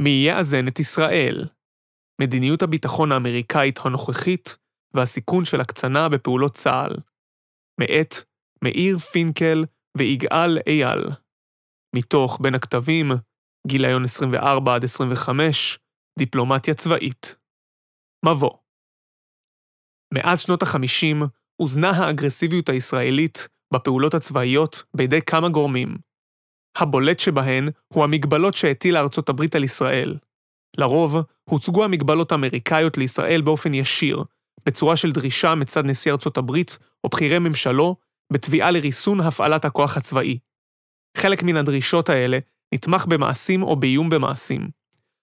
מי יאזן את ישראל? מדיניות הביטחון האמריקאית הנוכחית והסיכון של הקצנה בפעולות צה"ל. מאת מאיר פינקל ויגאל אייל. מתוך בין הכתבים, גיליון 24 עד 25, דיפלומטיה צבאית. מבוא מאז שנות ה-50 הוזנה האגרסיביות הישראלית בפעולות הצבאיות בידי כמה גורמים. הבולט שבהן הוא המגבלות שהטילה ארצות הברית על ישראל. לרוב, הוצגו המגבלות האמריקאיות לישראל באופן ישיר, בצורה של דרישה מצד נשיא ארצות הברית או בכירי ממשלו, בתביעה לריסון הפעלת הכוח הצבאי. חלק מן הדרישות האלה נתמך במעשים או באיום במעשים.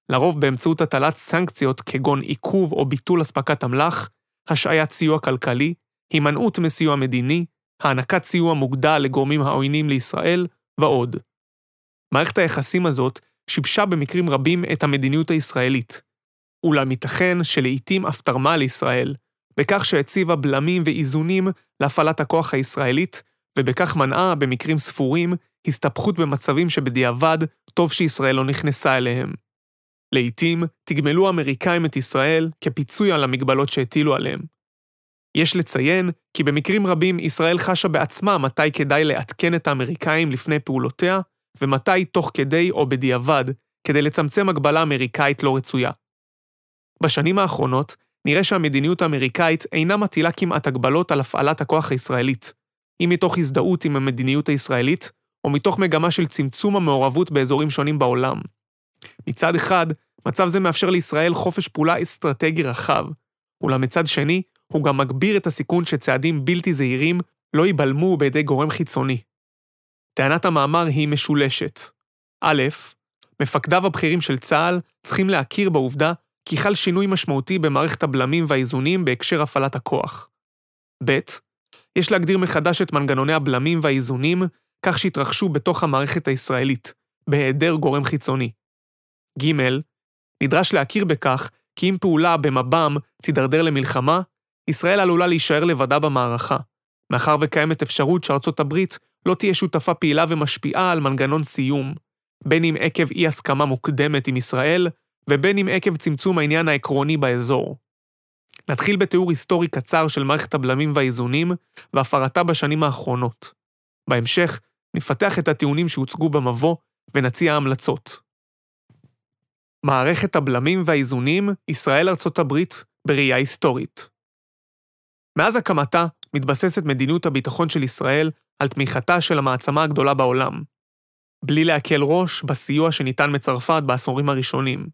לרוב באמצעות הטלת סנקציות כגון עיכוב או ביטול אספקת אמל"ח, השעיית סיוע כלכלי, הימנעות מסיוע מדיני, הענקת סיוע מוגדל לגורמים העוינים לישראל, ועוד. מערכת היחסים הזאת שיבשה במקרים רבים את המדיניות הישראלית. אולם ייתכן שלעיתים אף תרמה לישראל, בכך שהציבה בלמים ואיזונים להפעלת הכוח הישראלית, ובכך מנעה, במקרים ספורים, הסתבכות במצבים שבדיעבד טוב שישראל לא נכנסה אליהם. לעתים תגמלו האמריקאים את ישראל כפיצוי על המגבלות שהטילו עליהם. יש לציין כי במקרים רבים ישראל חשה בעצמה מתי כדאי לעדכן את האמריקאים לפני פעולותיה, ומתי תוך כדי או בדיעבד, כדי לצמצם הגבלה אמריקאית לא רצויה. בשנים האחרונות נראה שהמדיניות האמריקאית אינה מטילה כמעט הגבלות על הפעלת הכוח הישראלית, אם מתוך הזדהות עם המדיניות הישראלית, או מתוך מגמה של צמצום המעורבות באזורים שונים בעולם. מצד אחד, מצב זה מאפשר לישראל חופש פעולה אסטרטגי רחב, אולם מצד שני, הוא גם מגביר את הסיכון שצעדים בלתי זהירים לא ייבלמו בידי גורם חיצוני. טענת המאמר היא משולשת. א', מפקדיו הבכירים של צה"ל צריכים להכיר בעובדה כי חל שינוי משמעותי במערכת הבלמים והאיזונים בהקשר הפעלת הכוח. ב. יש להגדיר מחדש את מנגנוני הבלמים והאיזונים כך שיתרחשו בתוך המערכת הישראלית, בהיעדר גורם חיצוני. ג. נדרש להכיר בכך כי אם פעולה במב"ם תידרדר למלחמה, ישראל עלולה להישאר לבדה במערכה, מאחר וקיימת אפשרות שארצות הברית לא תהיה שותפה פעילה ומשפיעה על מנגנון סיום, בין אם עקב אי-הסכמה מוקדמת עם ישראל, ובין אם עקב צמצום העניין העקרוני באזור. נתחיל בתיאור היסטורי קצר של מערכת הבלמים והאיזונים, והפרתה בשנים האחרונות. בהמשך, נפתח את הטיעונים שהוצגו במבוא, ונציע המלצות. מערכת הבלמים והאיזונים, ישראל-ארצות הברית, בראייה היסטורית. מאז הקמתה, מתבססת מדיניות הביטחון של ישראל על תמיכתה של המעצמה הגדולה בעולם. בלי להקל ראש בסיוע שניתן מצרפת בעשורים הראשונים.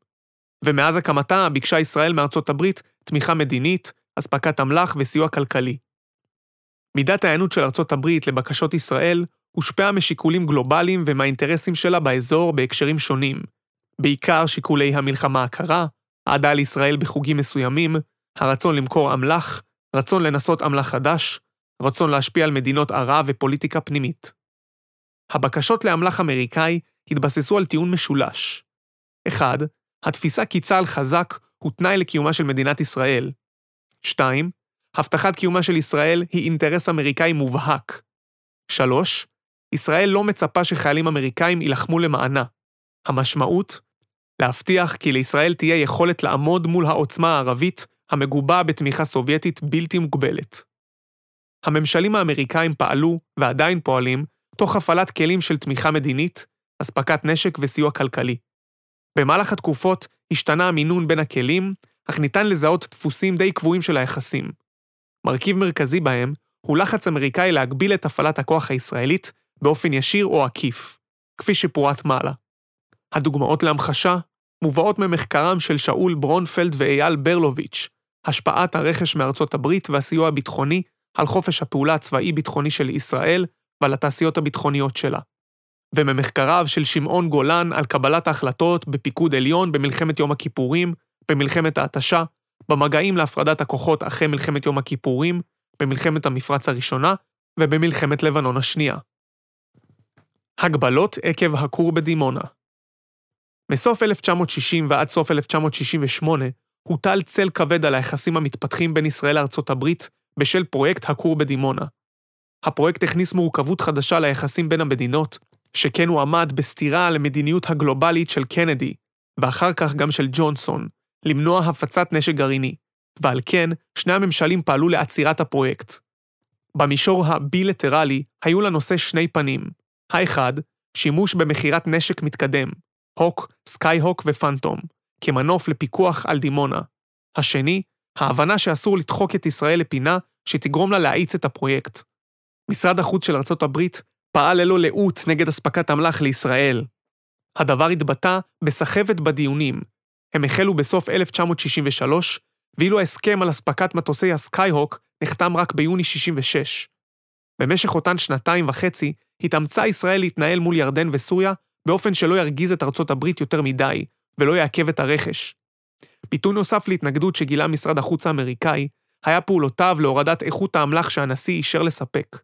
ומאז הקמתה ביקשה ישראל מארצות הברית תמיכה מדינית, אספקת אמל"ח וסיוע כלכלי. מידת ההיענות של ארצות הברית לבקשות ישראל הושפעה משיקולים גלובליים ומהאינטרסים שלה באזור בהקשרים שונים, בעיקר שיקולי המלחמה הקרה, אהדה לישראל בחוגים מסוימים, הרצון למכור אמל"ח, רצון לנסות אמל"ח חדש, רצון להשפיע על מדינות ערב ופוליטיקה פנימית. הבקשות לאמל"ח אמריקאי התבססו על טיעון משולש. 1. התפיסה כי צה"ל חזק הוא תנאי לקיומה של מדינת ישראל. 2. הבטחת קיומה של ישראל היא אינטרס אמריקאי מובהק. 3. ישראל לא מצפה שחיילים אמריקאים יילחמו למענה. המשמעות? להבטיח כי לישראל תהיה יכולת לעמוד מול העוצמה הערבית המגובה בתמיכה סובייטית בלתי מוגבלת. הממשלים האמריקאים פעלו, ועדיין פועלים, תוך הפעלת כלים של תמיכה מדינית, אספקת נשק וסיוע כלכלי. במהלך התקופות השתנה המינון בין הכלים, אך ניתן לזהות דפוסים די קבועים של היחסים. מרכיב מרכזי בהם הוא לחץ אמריקאי להגביל את הפעלת הכוח הישראלית באופן ישיר או עקיף, כפי שפורט מעלה. הדוגמאות להמחשה מובאות ממחקרם של שאול ברונפלד ואייל ברלוביץ', השפעת הרכש מארצות הברית והסיוע הביטחוני על חופש הפעולה הצבאי-ביטחוני של ישראל ועל התעשיות הביטחוניות שלה. וממחקריו של שמעון גולן על קבלת ההחלטות בפיקוד עליון במלחמת יום הכיפורים, במלחמת ההתשה, במגעים להפרדת הכוחות אחרי מלחמת יום הכיפורים, במלחמת המפרץ הראשונה ובמלחמת לבנון השנייה. הגבלות עקב הכור בדימונה מסוף 1960 ועד סוף 1968 הוטל צל כבד על היחסים המתפתחים בין ישראל לארצות הברית בשל פרויקט הכור בדימונה. הפרויקט הכניס מורכבות חדשה ליחסים בין המדינות, שכן הוא עמד בסתירה למדיניות הגלובלית של קנדי, ואחר כך גם של ג'ונסון, למנוע הפצת נשק גרעיני, ועל כן שני הממשלים פעלו לעצירת הפרויקט. במישור הבילטרלי היו לנושא שני פנים. האחד, שימוש במכירת נשק מתקדם, הוק, סקאי-הוק ופנטום, כמנוף לפיקוח על דימונה. השני, ההבנה שאסור לדחוק את ישראל לפינה שתגרום לה להאיץ את הפרויקט. משרד החוץ של ארצות הברית פעל ללא לאות נגד אספקת אמל"ח לישראל. הדבר התבטא בסחבת בדיונים. הם החלו בסוף 1963, ואילו ההסכם על אספקת מטוסי הסקייהוק נחתם רק ביוני 66. במשך אותן שנתיים וחצי התאמצה ישראל להתנהל מול ירדן וסוריה באופן שלא ירגיז את ארצות הברית יותר מדי, ולא יעכב את הרכש. ביטוי נוסף להתנגדות שגילה משרד החוץ האמריקאי, היה פעולותיו להורדת איכות האמל"ח שהנשיא אישר לספק.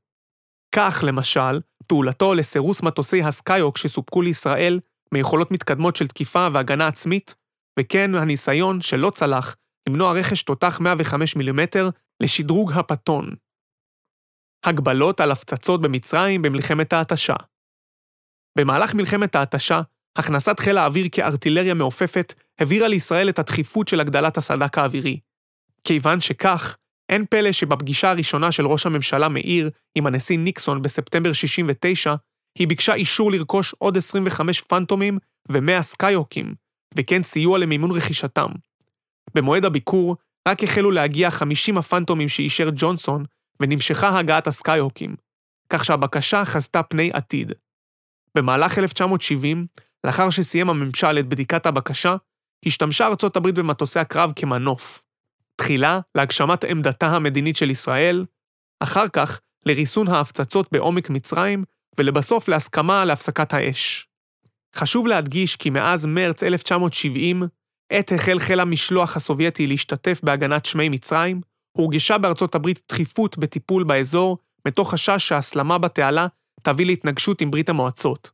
כך, למשל, פעולתו לסירוס מטוסי הסקאיוק שסופקו לישראל מיכולות מתקדמות של תקיפה והגנה עצמית, וכן הניסיון, שלא צלח, למנוע רכש תותח 105 מילימטר לשדרוג הפטון. הגבלות על הפצצות במצרים במלחמת ההתשה. במהלך מלחמת ההתשה, הכנסת חיל האוויר כארטילריה מעופפת הבהירה לישראל את הדחיפות של הגדלת הסד"כ האווירי. כיוון שכך, אין פלא שבפגישה הראשונה של ראש הממשלה מאיר עם הנשיא ניקסון בספטמבר 69, היא ביקשה אישור לרכוש עוד 25 פנטומים ו-100 סקייהוקים, וכן סיוע למימון רכישתם. במועד הביקור, רק החלו להגיע 50 הפנטומים שאישר ג'ונסון, ונמשכה הגעת הסקייהוקים, כך שהבקשה חזתה פני עתיד. במהלך 1970, לאחר שסיים הממשל את בדיקת הבקשה, השתמשה ארצות הברית במטוסי הקרב כמנוף. תחילה להגשמת עמדתה המדינית של ישראל, אחר כך לריסון ההפצצות בעומק מצרים, ולבסוף להסכמה להפסקת האש. חשוב להדגיש כי מאז מרץ 1970, עת החל חיל המשלוח הסובייטי להשתתף בהגנת שמי מצרים, הורגשה בארצות הברית דחיפות בטיפול באזור, מתוך חשש שהסלמה בתעלה תביא להתנגשות עם ברית המועצות.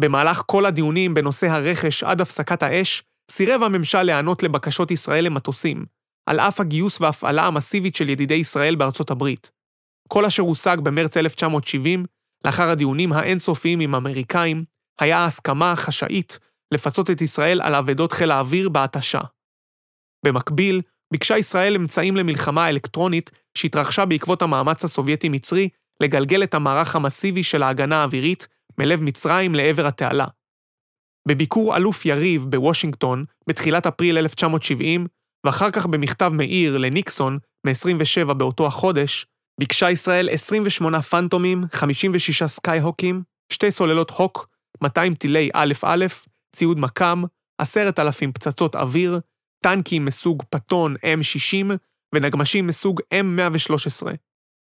במהלך כל הדיונים בנושא הרכש עד הפסקת האש, סירב הממשל להיענות לבקשות ישראל למטוסים, על אף הגיוס וההפעלה המסיבית של ידידי ישראל בארצות הברית. כל אשר הושג במרץ 1970, לאחר הדיונים האינסופיים עם האמריקאים, היה ההסכמה החשאית לפצות את ישראל על אבדות חיל האוויר בהתשה. במקביל, ביקשה ישראל אמצעים למלחמה אלקטרונית שהתרחשה בעקבות המאמץ הסובייטי-מצרי לגלגל את המערך המסיבי של ההגנה האווירית מלב מצרים לעבר התעלה. בביקור אלוף יריב בוושינגטון בתחילת אפריל 1970, ואחר כך במכתב מאיר לניקסון מ-27 באותו החודש, ביקשה ישראל 28 פנטומים, 56 סקייהוקים, שתי סוללות הוק, 200 טילי א'-א', ציוד מכ"ם, 10,000 פצצות אוויר, טנקים מסוג פטון M60 ונגמשים מסוג M113.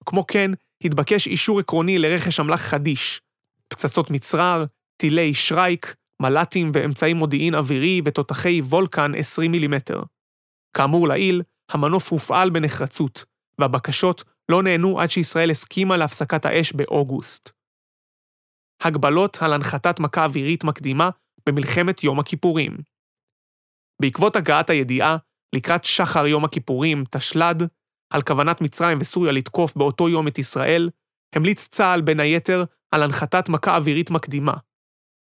כמו כן, התבקש אישור עקרוני לרכש אמל"ח חדיש, פצצות מצרר, טילי שרייק, מל"טים ואמצעי מודיעין אווירי ותותחי וולקן 20 מילימטר. כאמור לעיל, המנוף הופעל בנחרצות, והבקשות לא נענו עד שישראל הסכימה להפסקת האש באוגוסט. הגבלות על הנחתת מכה אווירית מקדימה במלחמת יום הכיפורים. בעקבות הגעת הידיעה, לקראת שחר יום הכיפורים, תשל"ד, על כוונת מצרים וסוריה לתקוף באותו יום את ישראל, המליץ צה"ל בין היתר על הנחתת מכה אווירית מקדימה.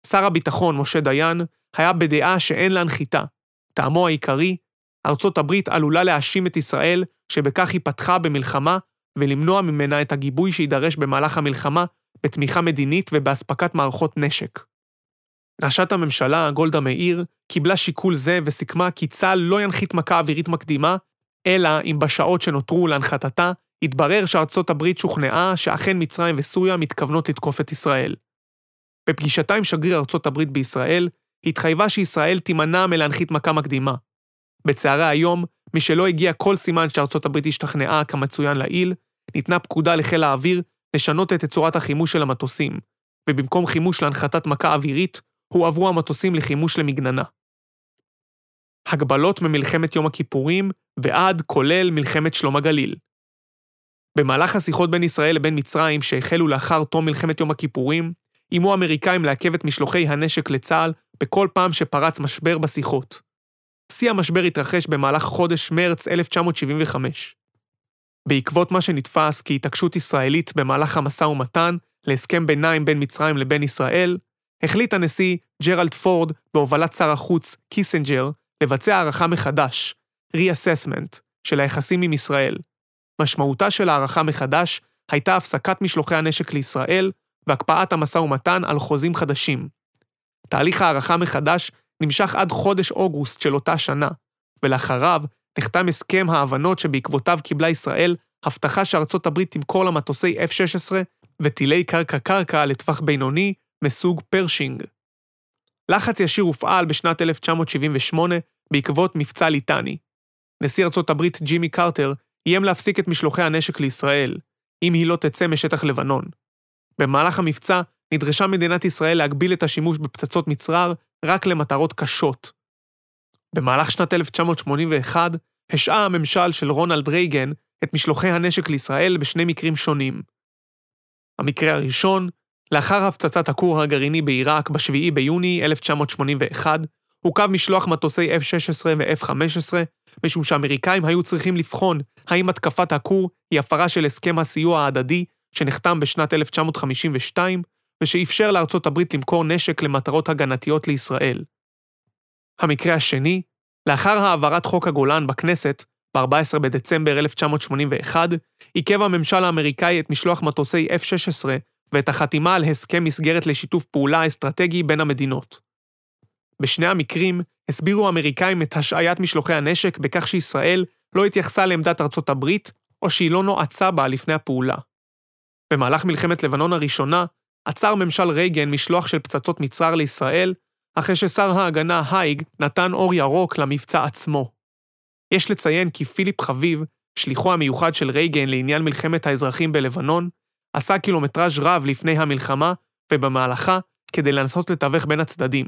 שר הביטחון משה דיין היה בדעה שאין להנחיתה. טעמו העיקרי, ארצות הברית עלולה להאשים את ישראל שבכך היא פתחה במלחמה ולמנוע ממנה את הגיבוי שיידרש במהלך המלחמה בתמיכה מדינית ובאספקת מערכות נשק. ראשת הממשלה, גולדה מאיר, קיבלה שיקול זה וסיכמה כי צה"ל לא ינחית מכה אווירית מקדימה, אלא אם בשעות שנותרו להנחתתה, התברר שארצות הברית שוכנעה שאכן מצרים וסוריה מתכוונות לתקוף את ישראל. בפגישתה עם שגריר ארצות הברית בישראל, התחייבה שישראל תימנע מלהנחית מכה מקדימה. בצהרי היום, משלא הגיע כל סימן שארצות הברית השתכנעה כמצוין לעיל, ניתנה פקודה לחיל האוויר לשנות את תצורת החימוש של המטוסים, ובמקום חימוש להנחתת מכה אווירית, הועברו המטוסים לחימוש למגננה. הגבלות ממלחמת יום הכיפורים ועד כולל מלחמת שלום הגליל. במהלך השיחות בין ישראל לבין מצרים שהחלו לאחר תום מלחמת יום הכיפורים, איימו האמריקאים לעכב את משלוחי הנשק לצה"ל בכל פעם שפרץ משבר בשיחות. שיא המשבר התרחש במהלך חודש מרץ 1975. בעקבות מה שנתפס כהתעקשות ישראלית במהלך המשא ומתן להסכם ביניים בין מצרים לבין ישראל, החליט הנשיא ג'רלד פורד, בהובלת שר החוץ קיסנג'ר, לבצע הערכה מחדש, Reassessment, של היחסים עם ישראל. משמעותה של הערכה מחדש הייתה הפסקת משלוחי הנשק לישראל והקפאת המשא ומתן על חוזים חדשים. תהליך הערכה מחדש נמשך עד חודש אוגוסט של אותה שנה, ולאחריו נחתם הסכם ההבנות שבעקבותיו קיבלה ישראל הבטחה שארצות הברית תמכור לה מטוסי F-16 וטילי קרקע-קרקע לטווח בינוני מסוג פרשינג. לחץ ישיר הופעל בשנת 1978 בעקבות מבצע ליטני. נשיא ארצות הברית ג'ימי קרטר איים להפסיק את משלוחי הנשק לישראל, אם היא לא תצא משטח לבנון. במהלך המבצע נדרשה מדינת ישראל להגביל את השימוש בפצצות מצרר רק למטרות קשות. במהלך שנת 1981 השעה הממשל של רונלד רייגן את משלוחי הנשק לישראל בשני מקרים שונים. המקרה הראשון, לאחר הפצצת הכור הגרעיני בעיראק ב-7 ביוני 1981, עוכב משלוח מטוסי F-16 ו-F-15, משום שאמריקאים היו צריכים לבחון האם התקפת הכור היא הפרה של הסכם הסיוע ההדדי שנחתם בשנת 1952, ושאפשר לארצות הברית למכור נשק למטרות הגנתיות לישראל. המקרה השני, לאחר העברת חוק הגולן בכנסת, ב-14 בדצמבר 1981, עיכב הממשל האמריקאי את משלוח מטוסי F-16 ואת החתימה על הסכם מסגרת לשיתוף פעולה אסטרטגי בין המדינות. בשני המקרים הסבירו האמריקאים את השעיית משלוחי הנשק בכך שישראל לא התייחסה לעמדת ארצות הברית, או שהיא לא נועצה בה לפני הפעולה. במהלך מלחמת לבנון הראשונה, עצר ממשל רייגן משלוח של פצצות מצרר לישראל, אחרי ששר ההגנה הייג נתן אור ירוק למבצע עצמו. יש לציין כי פיליפ חביב, שליחו המיוחד של רייגן לעניין מלחמת האזרחים בלבנון, עשה קילומטראז' רב לפני המלחמה ובמהלכה כדי לנסות לתווך בין הצדדים.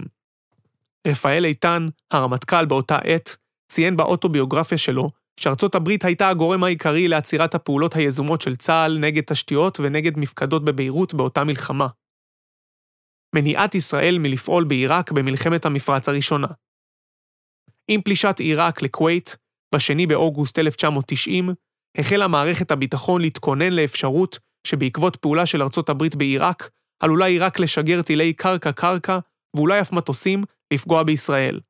רפאל איתן, הרמטכ"ל באותה עת, ציין באוטוביוגרפיה שלו שארצות הברית הייתה הגורם העיקרי לעצירת הפעולות היזומות של צה"ל נגד תשתיות ונגד מפקדות בביירות באותה מלחמה. מניעת ישראל מלפעול בעיראק במלחמת המפרץ הראשונה. עם פלישת עיראק לכווית, ב-2 באוגוסט 1990, החלה מערכת הביטחון להתכונן לאפשרות שבעקבות פעולה של ארצות הברית בעיראק, עלולה עיראק לשגר טילי קרקע-קרקע ואולי אף מטוסים לפגוע בישראל.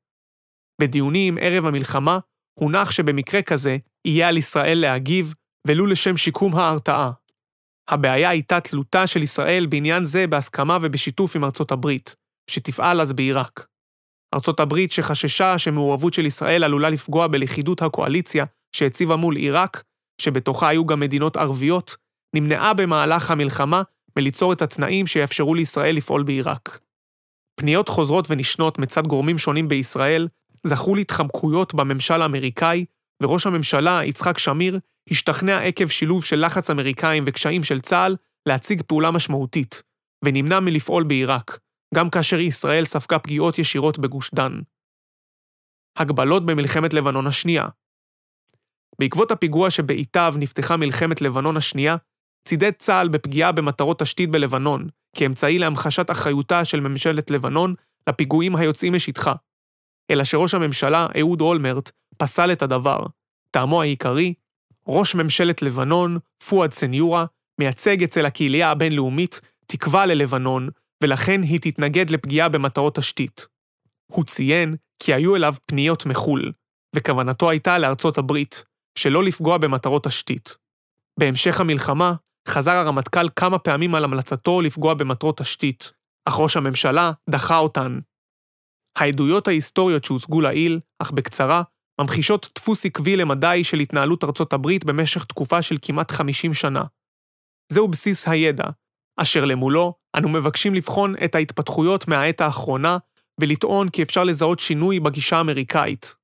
בדיונים ערב המלחמה, הונח שבמקרה כזה יהיה על ישראל להגיב, ולו לשם שיקום ההרתעה. הבעיה הייתה תלותה של ישראל בעניין זה בהסכמה ובשיתוף עם ארצות הברית, שתפעל אז בעיראק. ארצות הברית שחששה שמעורבות של ישראל עלולה לפגוע בלכידות הקואליציה שהציבה מול עיראק, שבתוכה היו גם מדינות ערביות, נמנעה במהלך המלחמה מליצור את התנאים שיאפשרו לישראל לפעול בעיראק. פניות חוזרות ונשנות מצד גורמים שונים בישראל זכו להתחמקויות בממשל האמריקאי, וראש הממשלה, יצחק שמיר, השתכנע עקב שילוב של לחץ אמריקאים וקשיים של צה"ל להציג פעולה משמעותית, ונמנע מלפעול בעיראק, גם כאשר ישראל ספגה פגיעות ישירות בגוש דן. הגבלות במלחמת לבנון השנייה בעקבות הפיגוע שבעיטיו נפתחה מלחמת לבנון השנייה, צידד צה"ל בפגיעה במטרות תשתית בלבנון, כאמצעי להמחשת אחריותה של ממשלת לבנון לפיגועים היוצאים משטחה. אלא שראש הממשלה, אהוד אולמרט, פסל את הדבר. טעמו העיקרי, ראש ממשלת לבנון, פואד סניורה, מייצג אצל הקהילייה הבינלאומית תקווה ללבנון, ולכן היא תתנגד לפגיעה במטרות תשתית. הוא ציין כי היו אליו פניות מחו"ל, וכוונתו הייתה לארצות הברית, שלא לפגוע במטרות תשתית. בהמשך המלחמה, חזר הרמטכ"ל כמה פעמים על המלצתו לפגוע במטרות תשתית, אך ראש הממשלה דחה אותן. העדויות ההיסטוריות שהושגו לעיל, אך בקצרה, ממחישות דפוס עקבי למדי של התנהלות ארצות הברית במשך תקופה של כמעט 50 שנה. זהו בסיס הידע, אשר למולו אנו מבקשים לבחון את ההתפתחויות מהעת האחרונה ולטעון כי אפשר לזהות שינוי בגישה האמריקאית.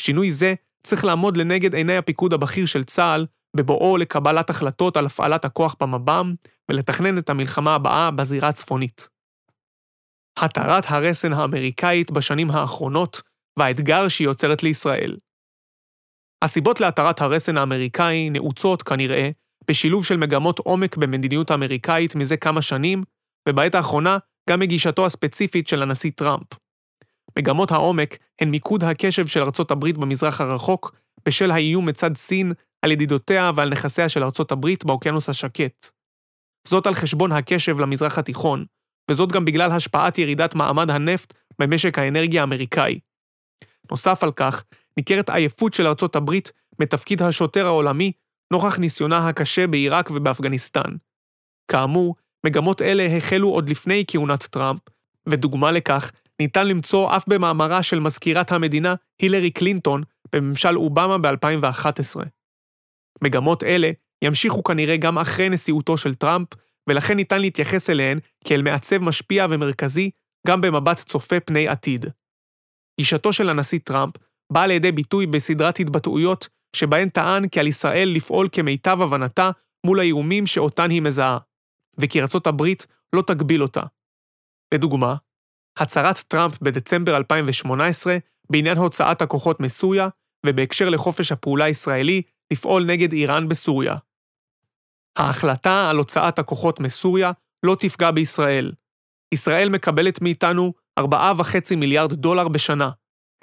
שינוי זה צריך לעמוד לנגד עיני הפיקוד הבכיר של צה"ל בבואו לקבלת החלטות על הפעלת הכוח במב"ם ולתכנן את המלחמה הבאה בזירה הצפונית. התרת הרסן האמריקאית בשנים האחרונות והאתגר שהיא יוצרת לישראל. הסיבות להתרת הרסן האמריקאי נעוצות, כנראה, בשילוב של מגמות עומק במדיניות האמריקאית מזה כמה שנים, ובעת האחרונה גם מגישתו הספציפית של הנשיא טראמפ. מגמות העומק הן מיקוד הקשב של ארצות הברית במזרח הרחוק, בשל האיום מצד סין על ידידותיה ועל נכסיה של ארצות הברית באוקיינוס השקט. זאת על חשבון הקשב למזרח התיכון, וזאת גם בגלל השפעת ירידת מעמד הנפט במשק האנרגיה האמריקאי. נוסף על כך, ניכרת עייפות של ארצות הברית מתפקיד השוטר העולמי נוכח ניסיונה הקשה בעיראק ובאפגניסטן. כאמור, מגמות אלה החלו עוד לפני כהונת טראמפ, ודוגמה לכך ניתן למצוא אף במאמרה של מזכירת המדינה הילרי קלינטון בממשל אובמה ב-2011. מגמות אלה ימשיכו כנראה גם אחרי נשיאותו של טראמפ, ולכן ניתן להתייחס אליהן כאל מעצב משפיע ומרכזי גם במבט צופה פני עתיד. גישתו של הנשיא טראמפ באה לידי ביטוי בסדרת התבטאויות שבהן טען כי על ישראל לפעול כמיטב הבנתה מול האיומים שאותן היא מזהה, וכי ארצות הברית לא תגביל אותה. לדוגמה, הצהרת טראמפ בדצמבר 2018 בעניין הוצאת הכוחות מסוריה, ובהקשר לחופש הפעולה הישראלי לפעול נגד איראן בסוריה. ההחלטה על הוצאת הכוחות מסוריה לא תפגע בישראל. ישראל מקבלת מאיתנו 4.5 מיליארד דולר בשנה.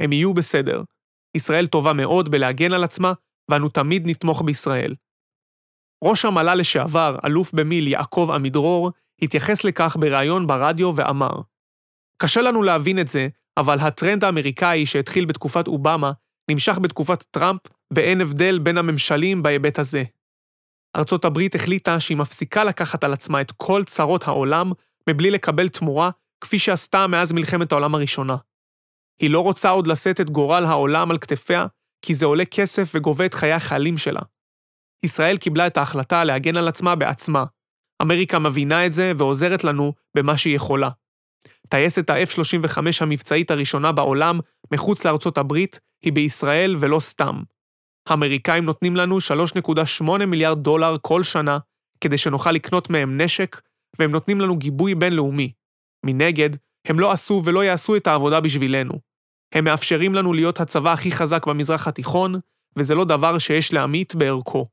הם יהיו בסדר. ישראל טובה מאוד בלהגן על עצמה, ואנו תמיד נתמוך בישראל. ראש המל"ל לשעבר, אלוף במיל יעקב עמידרור, התייחס לכך בריאיון ברדיו ואמר, קשה לנו להבין את זה, אבל הטרנד האמריקאי שהתחיל בתקופת אובמה, נמשך בתקופת טראמפ, ואין הבדל בין הממשלים בהיבט הזה. ארצות הברית החליטה שהיא מפסיקה לקחת על עצמה את כל צרות העולם, מבלי לקבל תמורה, כפי שעשתה מאז מלחמת העולם הראשונה. היא לא רוצה עוד לשאת את גורל העולם על כתפיה, כי זה עולה כסף וגובה את חיי החיילים שלה. ישראל קיבלה את ההחלטה להגן על עצמה בעצמה. אמריקה מבינה את זה ועוזרת לנו במה שהיא יכולה. טייסת ה-F-35 המבצעית הראשונה בעולם, מחוץ לארצות הברית, היא בישראל ולא סתם. האמריקאים נותנים לנו 3.8 מיליארד דולר כל שנה, כדי שנוכל לקנות מהם נשק, והם נותנים לנו גיבוי בינלאומי. מנגד, הם לא עשו ולא יעשו את העבודה בשבילנו. הם מאפשרים לנו להיות הצבא הכי חזק במזרח התיכון, וזה לא דבר שיש להמית בערכו.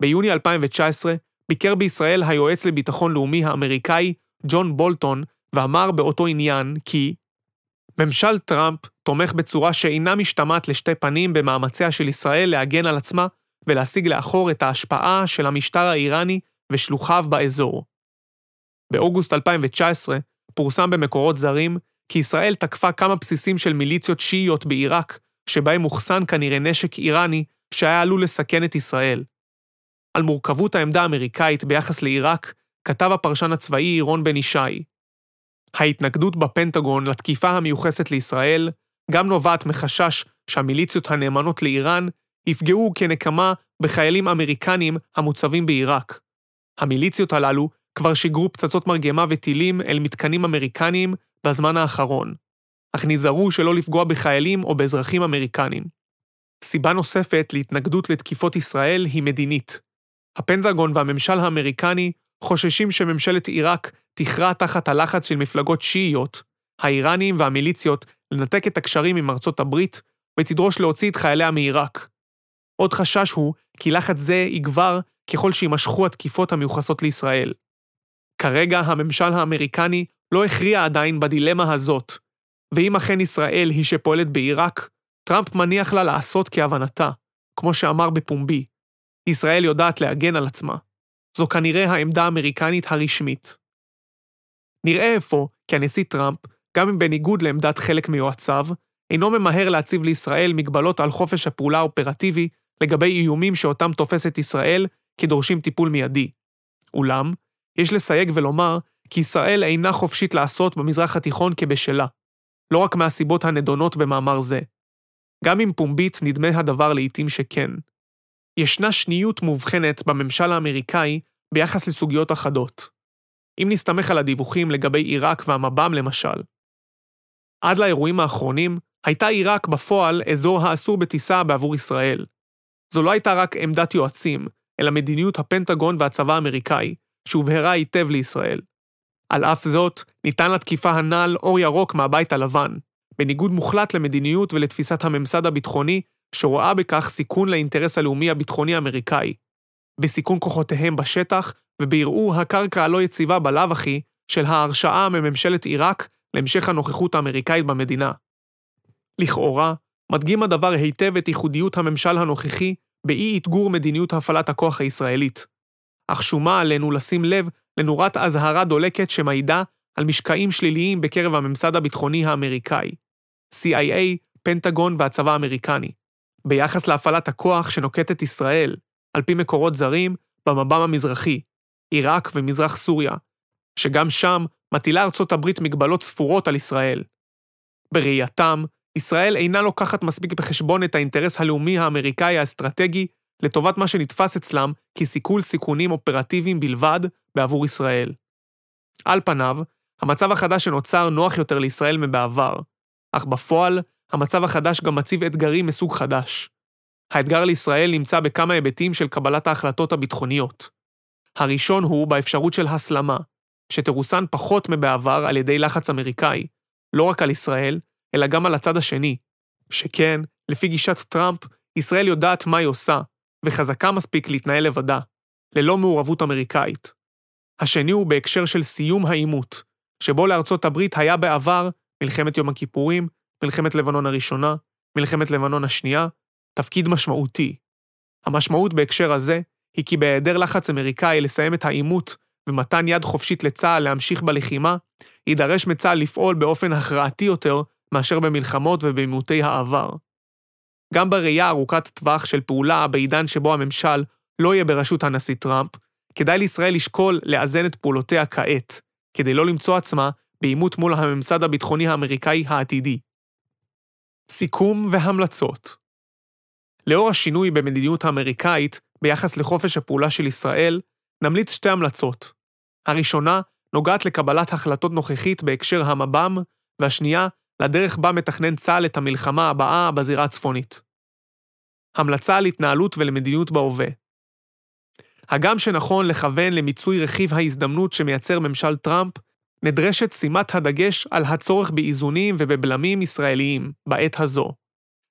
ביוני 2019 ביקר בישראל היועץ לביטחון לאומי האמריקאי ג'ון בולטון, ואמר באותו עניין כי ממשל טראמפ תומך בצורה שאינה משתמעת לשתי פנים במאמציה של ישראל להגן על עצמה ולהשיג לאחור את ההשפעה של המשטר האיראני ושלוחיו באזור. באוגוסט 2019 פורסם במקורות זרים כי ישראל תקפה כמה בסיסים של מיליציות שיעיות בעיראק, שבהם אוחסן כנראה נשק איראני שהיה עלול לסכן את ישראל. על מורכבות העמדה האמריקאית ביחס לעיראק כתב הפרשן הצבאי רון בן ישי. ההתנגדות בפנטגון לתקיפה המיוחסת לישראל גם נובעת מחשש שהמיליציות הנאמנות לאיראן יפגעו כנקמה בחיילים אמריקנים המוצבים בעיראק. המיליציות הללו כבר שיגרו פצצות מרגמה וטילים אל מתקנים אמריקניים בזמן האחרון, אך נזהרו שלא לפגוע בחיילים או באזרחים אמריקנים. סיבה נוספת להתנגדות לתקיפות ישראל היא מדינית. הפנטגון והממשל האמריקני חוששים שממשלת עיראק תכרע תחת הלחץ של מפלגות שיעיות, האיראנים והמיליציות, לנתק את הקשרים עם ארצות הברית, ותדרוש להוציא את חייליה מעיראק. עוד חשש הוא כי לחץ זה יגבר ככל שיימשכו התקיפות המיוחסות לישראל. כרגע הממשל האמריקני לא הכריע עדיין בדילמה הזאת, ואם אכן ישראל היא שפועלת בעיראק, טראמפ מניח לה לעשות כהבנתה, כמו שאמר בפומבי. ישראל יודעת להגן על עצמה. זו כנראה העמדה האמריקנית הרשמית. נראה אפוא כי הנשיא טראמפ, גם אם בניגוד לעמדת חלק מיועציו, אינו ממהר להציב לישראל מגבלות על חופש הפעולה האופרטיבי לגבי איומים שאותם תופסת ישראל כדורשים טיפול מיידי. אולם, יש לסייג ולומר כי ישראל אינה חופשית לעשות במזרח התיכון כבשלה, לא רק מהסיבות הנדונות במאמר זה. גם אם פומבית נדמה הדבר לעתים שכן. ישנה שניות מובחנת בממשל האמריקאי ביחס לסוגיות אחדות. אם נסתמך על הדיווחים לגבי עיראק והמב"ם למשל. עד לאירועים האחרונים, הייתה עיראק בפועל אזור האסור בטיסה בעבור ישראל. זו לא הייתה רק עמדת יועצים, אלא מדיניות הפנטגון והצבא האמריקאי, שהובהרה היטב לישראל. על אף זאת, ניתן לתקיפה הנ"ל אור ירוק מהבית הלבן, בניגוד מוחלט למדיניות ולתפיסת הממסד הביטחוני, שרואה בכך סיכון לאינטרס הלאומי הביטחוני האמריקאי, בסיכון כוחותיהם בשטח ובערעור הקרקע הלא יציבה בלאו הכי של ההרשאה מממשלת עיראק להמשך הנוכחות האמריקאית במדינה. לכאורה, מדגים הדבר היטב את ייחודיות הממשל הנוכחי באי-אתגור מדיניות הפעלת הכוח הישראלית. אך שומה עלינו לשים לב לנורת אזהרה דולקת שמעידה על משקעים שליליים בקרב הממסד הביטחוני האמריקאי, CIA, פנטגון והצבא האמריקני, ביחס להפעלת הכוח שנוקטת ישראל, על פי מקורות זרים, במב"ם המזרחי, עיראק ומזרח סוריה, שגם שם מטילה ארצות הברית מגבלות ספורות על ישראל. בראייתם, ישראל אינה לוקחת מספיק בחשבון את האינטרס הלאומי האמריקאי האסטרטגי לטובת מה שנתפס אצלם כסיכול סיכונים אופרטיביים בלבד בעבור ישראל. על פניו, המצב החדש שנוצר נוח יותר לישראל מבעבר, אך בפועל, המצב החדש גם מציב אתגרים מסוג חדש. האתגר לישראל נמצא בכמה היבטים של קבלת ההחלטות הביטחוניות. הראשון הוא באפשרות של הסלמה, שתרוסן פחות מבעבר על ידי לחץ אמריקאי, לא רק על ישראל, אלא גם על הצד השני, שכן, לפי גישת טראמפ, ישראל יודעת מה היא עושה, וחזקה מספיק להתנהל לבדה, ללא מעורבות אמריקאית. השני הוא בהקשר של סיום העימות, שבו לארצות הברית היה בעבר מלחמת יום הכיפורים, מלחמת לבנון הראשונה, מלחמת לבנון השנייה, תפקיד משמעותי. המשמעות בהקשר הזה היא כי בהיעדר לחץ אמריקאי לסיים את העימות ומתן יד חופשית לצה"ל להמשיך בלחימה, יידרש מצה"ל לפעול באופן הכרעתי יותר מאשר במלחמות ובעימותי העבר. גם בראייה ארוכת טווח של פעולה בעידן שבו הממשל לא יהיה בראשות הנשיא טראמפ, כדאי לישראל לשקול לאזן את פעולותיה כעת, כדי לא למצוא עצמה בעימות מול הממסד הביטחוני האמריקאי העתידי. סיכום והמלצות לאור השינוי במדיניות האמריקאית ביחס לחופש הפעולה של ישראל, נמליץ שתי המלצות. הראשונה נוגעת לקבלת החלטות נוכחית בהקשר המב"ם, והשנייה, לדרך בה מתכנן צה"ל את המלחמה הבאה בזירה הצפונית. המלצה על התנהלות ולמדיניות בהווה. הגם שנכון לכוון למיצוי רכיב ההזדמנות שמייצר ממשל טראמפ, נדרשת שימת הדגש על הצורך באיזונים ובבלמים ישראליים בעת הזו.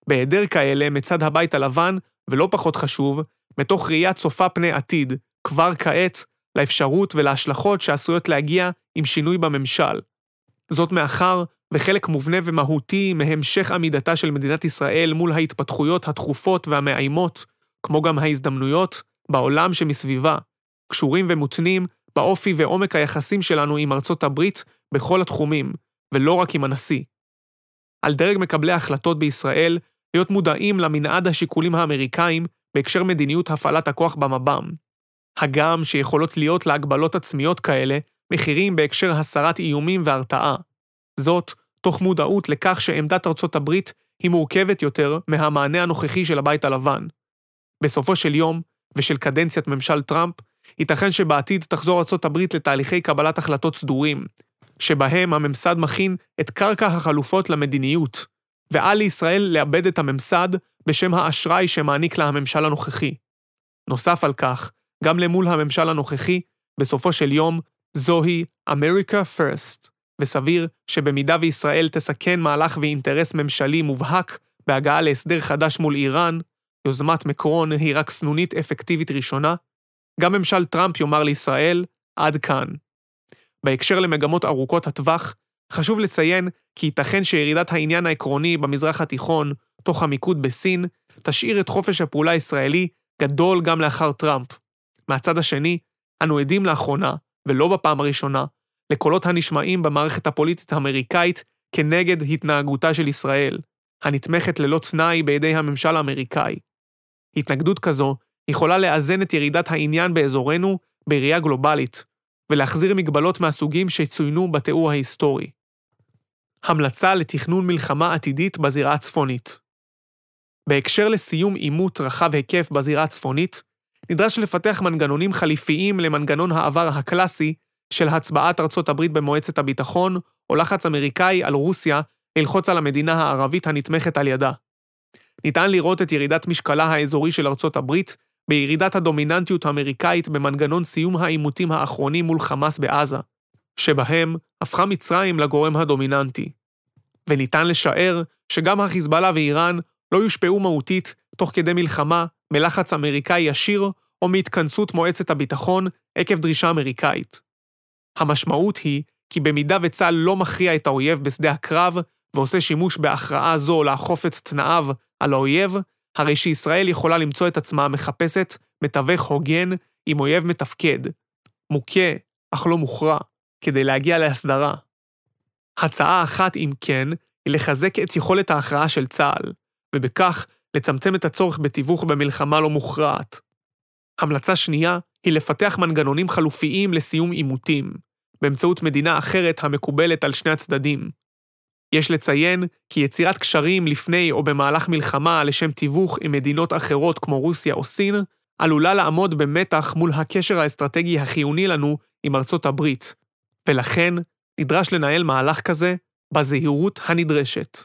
בהיעדר כאלה מצד הבית הלבן, ולא פחות חשוב, מתוך ראייה צופה פני עתיד, כבר כעת, לאפשרות ולהשלכות שעשויות להגיע עם שינוי בממשל. זאת מאחר וחלק מובנה ומהותי מהמשך עמידתה של מדינת ישראל מול ההתפתחויות התכופות והמאיימות, כמו גם ההזדמנויות, בעולם שמסביבה, קשורים ומותנים באופי ועומק היחסים שלנו עם ארצות הברית בכל התחומים, ולא רק עם הנשיא. על דרג מקבלי ההחלטות בישראל להיות מודעים למנעד השיקולים האמריקאים בהקשר מדיניות הפעלת הכוח במב"ם. הגם שיכולות להיות להגבלות עצמיות כאלה מחירים בהקשר הסרת איומים והרתעה. זאת, תוך מודעות לכך שעמדת ארצות הברית היא מורכבת יותר מהמענה הנוכחי של הבית הלבן. בסופו של יום, ושל קדנציית ממשל טראמפ, ייתכן שבעתיד תחזור ארצות הברית לתהליכי קבלת החלטות סדורים, שבהם הממסד מכין את קרקע החלופות למדיניות, ואל לישראל לאבד את הממסד בשם האשראי שמעניק לה הממשל הנוכחי. נוסף על כך, גם למול הממשל הנוכחי, בסופו של יום, זוהי America First, וסביר שבמידה וישראל תסכן מהלך ואינטרס ממשלי מובהק בהגעה להסדר חדש מול איראן, יוזמת מקרון היא רק סנונית אפקטיבית ראשונה, גם ממשל טראמפ יאמר לישראל, עד כאן. בהקשר למגמות ארוכות הטווח, חשוב לציין כי ייתכן שירידת העניין העקרוני במזרח התיכון, תוך המיקוד בסין, תשאיר את חופש הפעולה הישראלי גדול גם לאחר טראמפ. מהצד השני, אנו עדים לאחרונה, ולא בפעם הראשונה, לקולות הנשמעים במערכת הפוליטית האמריקאית כנגד התנהגותה של ישראל, הנתמכת ללא תנאי בידי הממשל האמריקאי. התנגדות כזו יכולה לאזן את ירידת העניין באזורנו בראייה גלובלית, ולהחזיר מגבלות מהסוגים שצוינו בתיאור ההיסטורי. המלצה לתכנון מלחמה עתידית בזירה הצפונית. בהקשר לסיום עימות רחב היקף בזירה הצפונית, נדרש לפתח מנגנונים חליפיים למנגנון העבר הקלאסי של הצבעת ארצות הברית במועצת הביטחון, או לחץ אמריקאי על רוסיה ללחוץ על המדינה הערבית הנתמכת על ידה. ניתן לראות את ירידת משקלה האזורי של ארצות הברית בירידת הדומיננטיות האמריקאית במנגנון סיום העימותים האחרונים מול חמאס בעזה, שבהם הפכה מצרים לגורם הדומיננטי. וניתן לשער שגם החיזבאללה ואיראן לא יושפעו מהותית תוך כדי מלחמה מלחץ אמריקאי ישיר או מהתכנסות מועצת הביטחון עקב דרישה אמריקאית. המשמעות היא כי במידה וצה"ל לא מכריע את האויב בשדה הקרב ועושה שימוש בהכרעה זו לאכוף את תנאיו על האויב, הרי שישראל יכולה למצוא את עצמה מחפשת מתווך הוגן עם אויב מתפקד, מוכה, אך לא מוכרע, כדי להגיע להסדרה. הצעה אחת, אם כן, היא לחזק את יכולת ההכרעה של צה"ל, ובכך לצמצם את הצורך בתיווך במלחמה לא מוכרעת. המלצה שנייה היא לפתח מנגנונים חלופיים לסיום עימותים, באמצעות מדינה אחרת המקובלת על שני הצדדים. יש לציין כי יצירת קשרים לפני או במהלך מלחמה לשם תיווך עם מדינות אחרות כמו רוסיה או סין, עלולה לעמוד במתח מול הקשר האסטרטגי החיוני לנו עם ארצות הברית, ולכן נדרש לנהל מהלך כזה בזהירות הנדרשת.